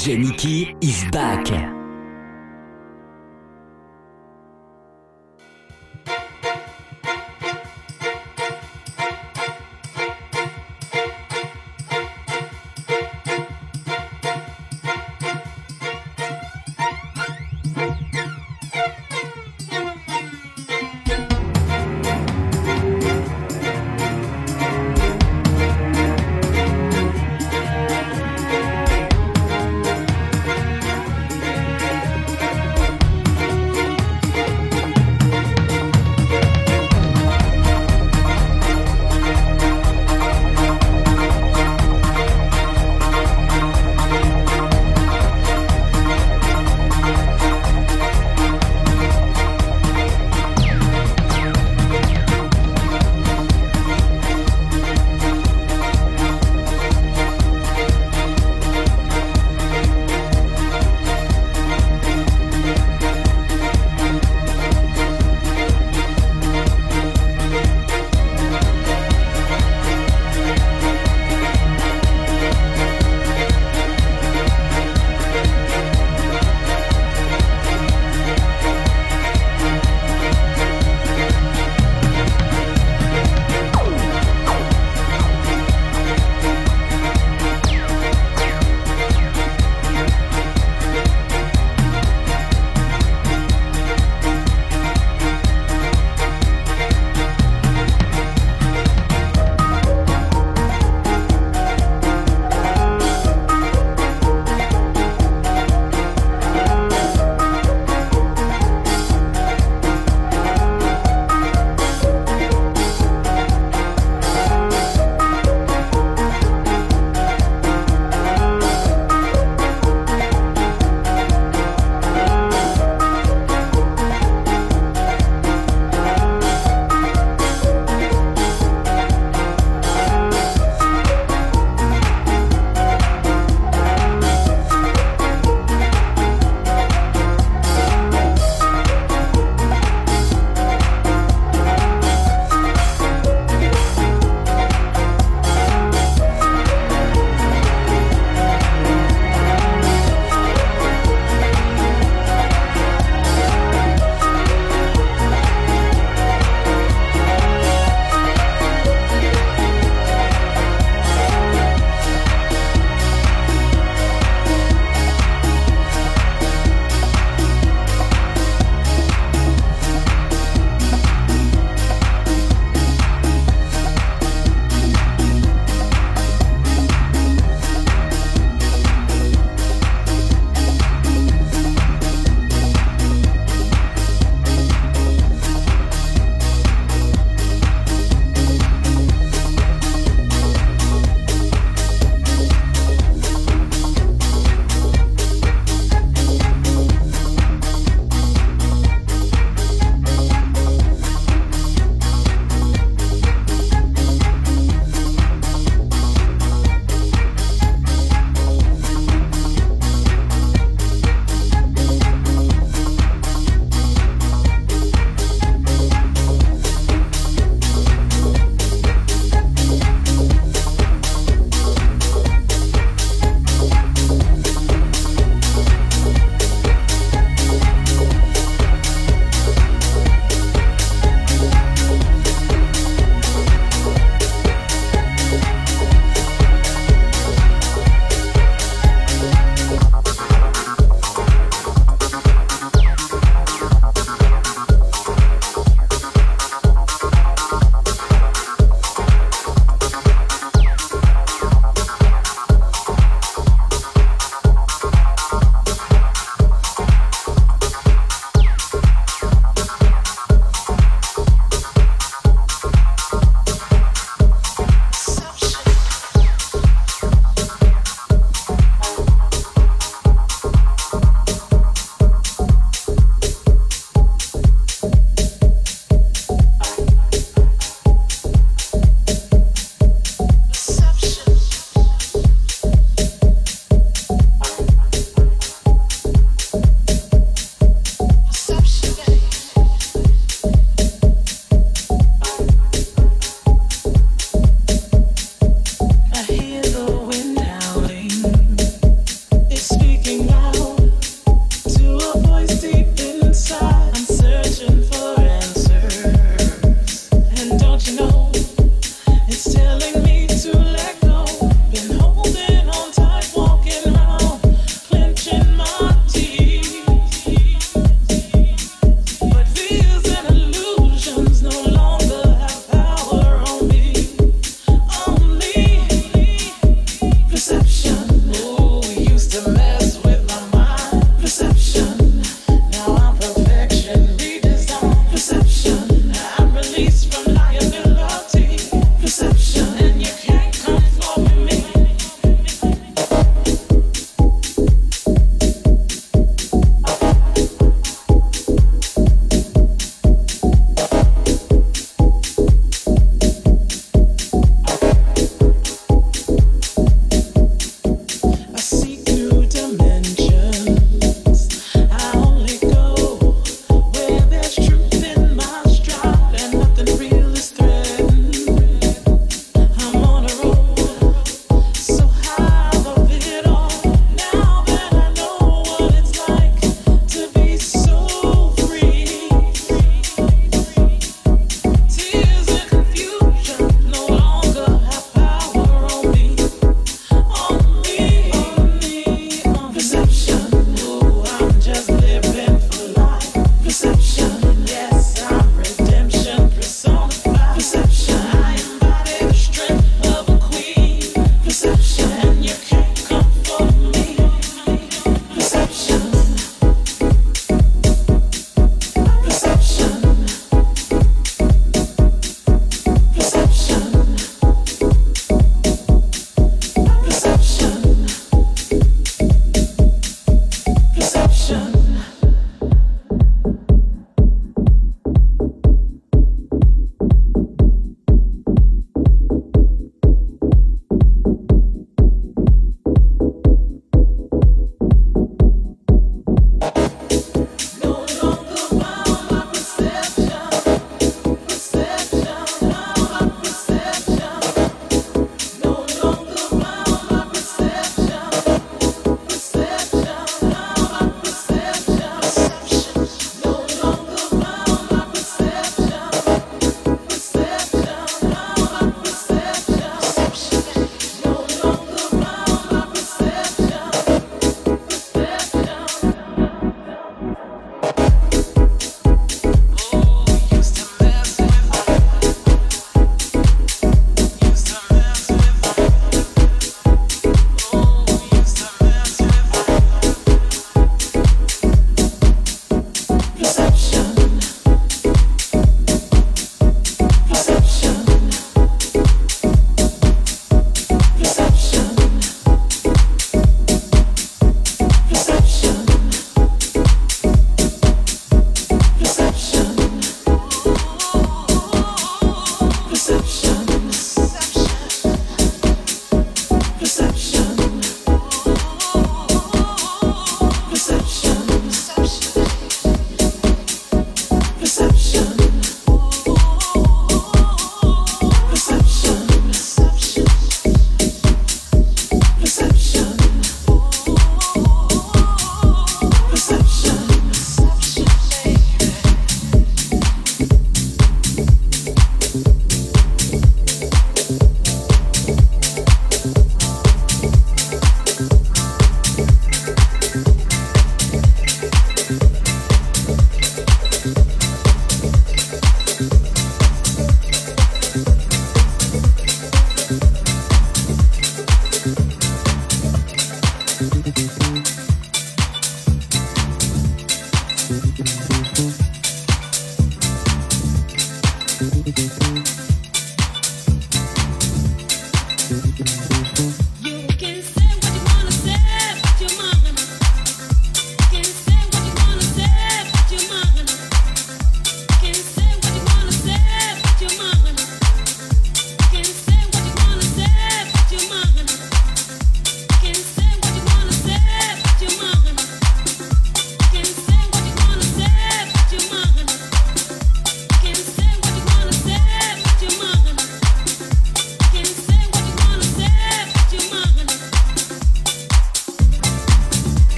DJ is back.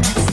Flow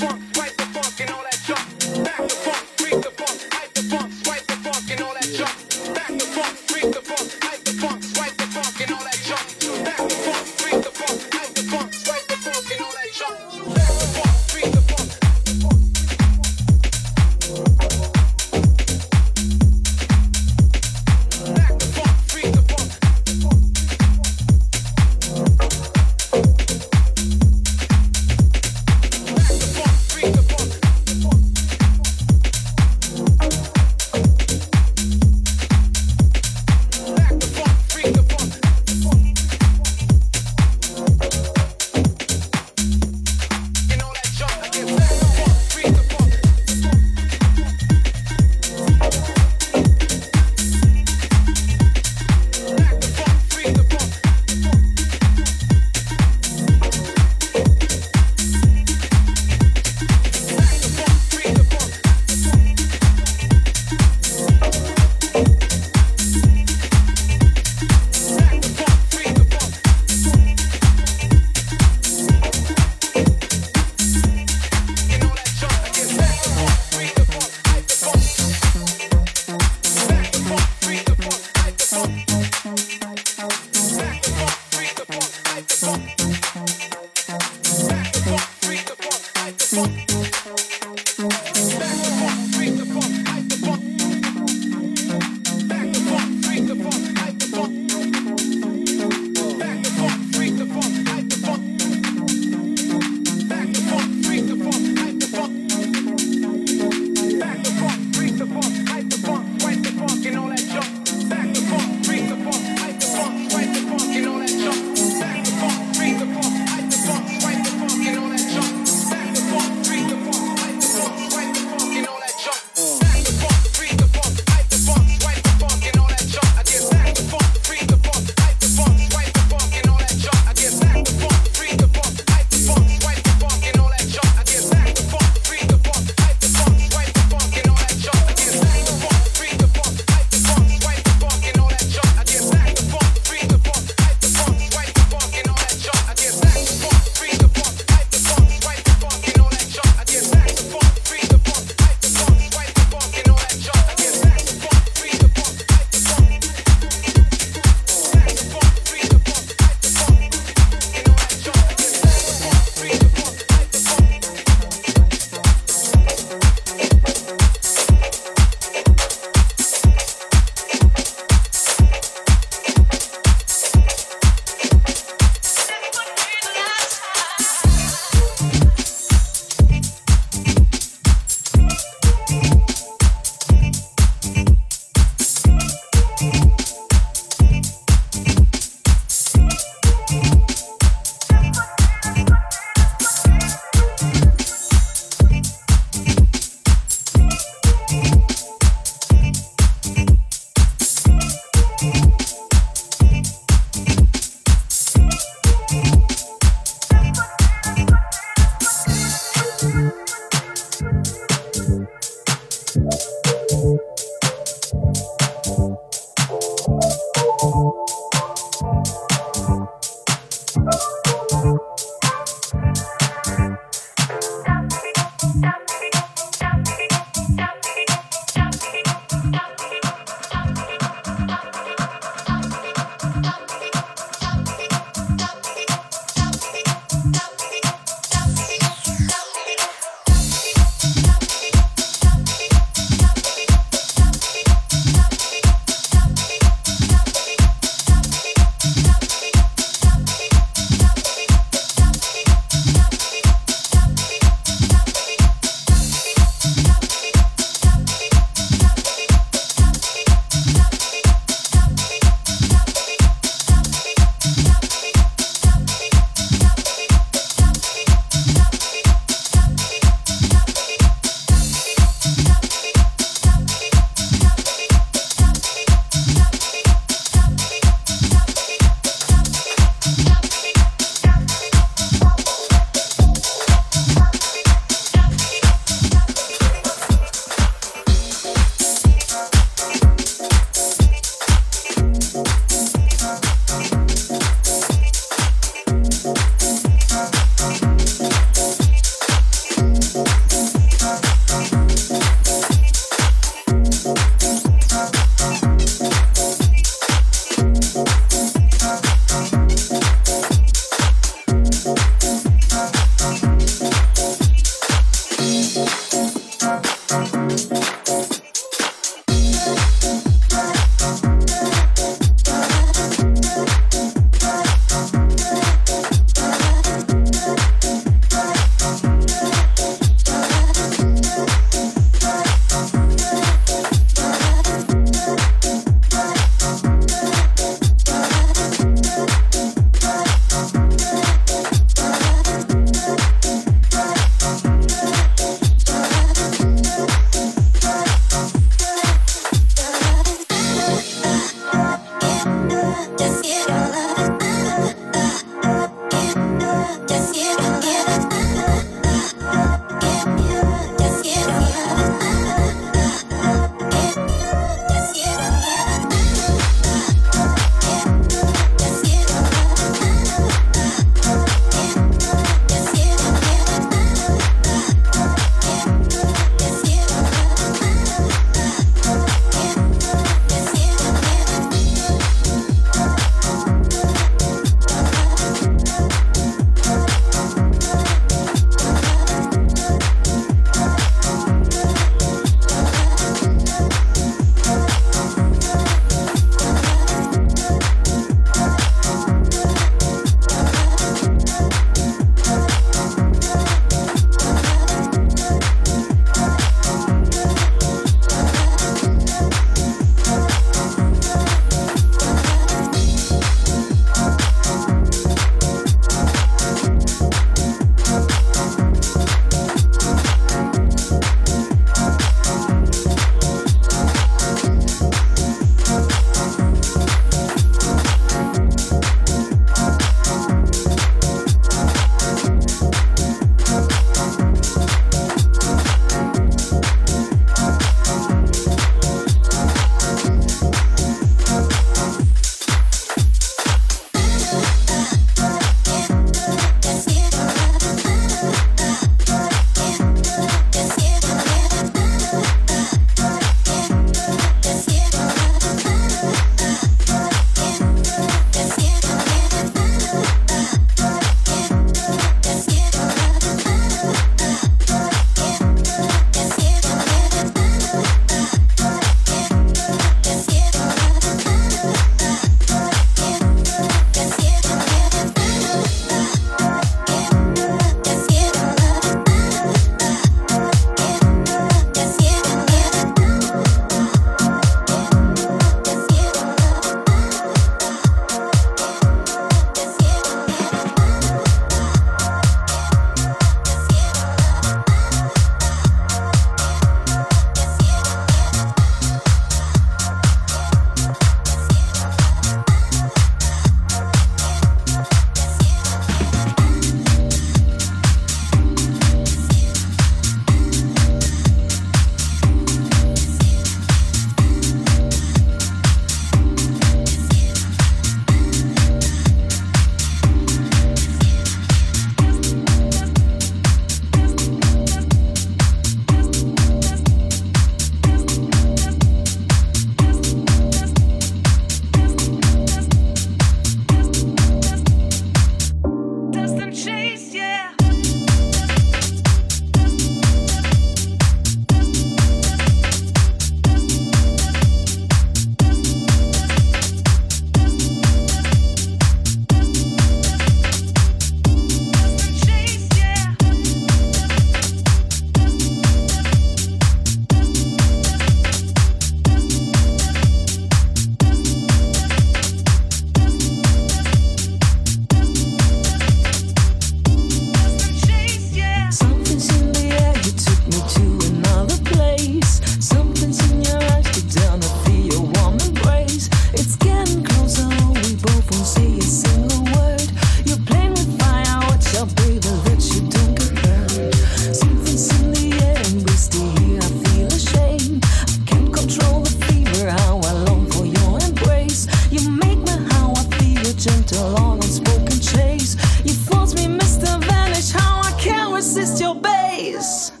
resist your base.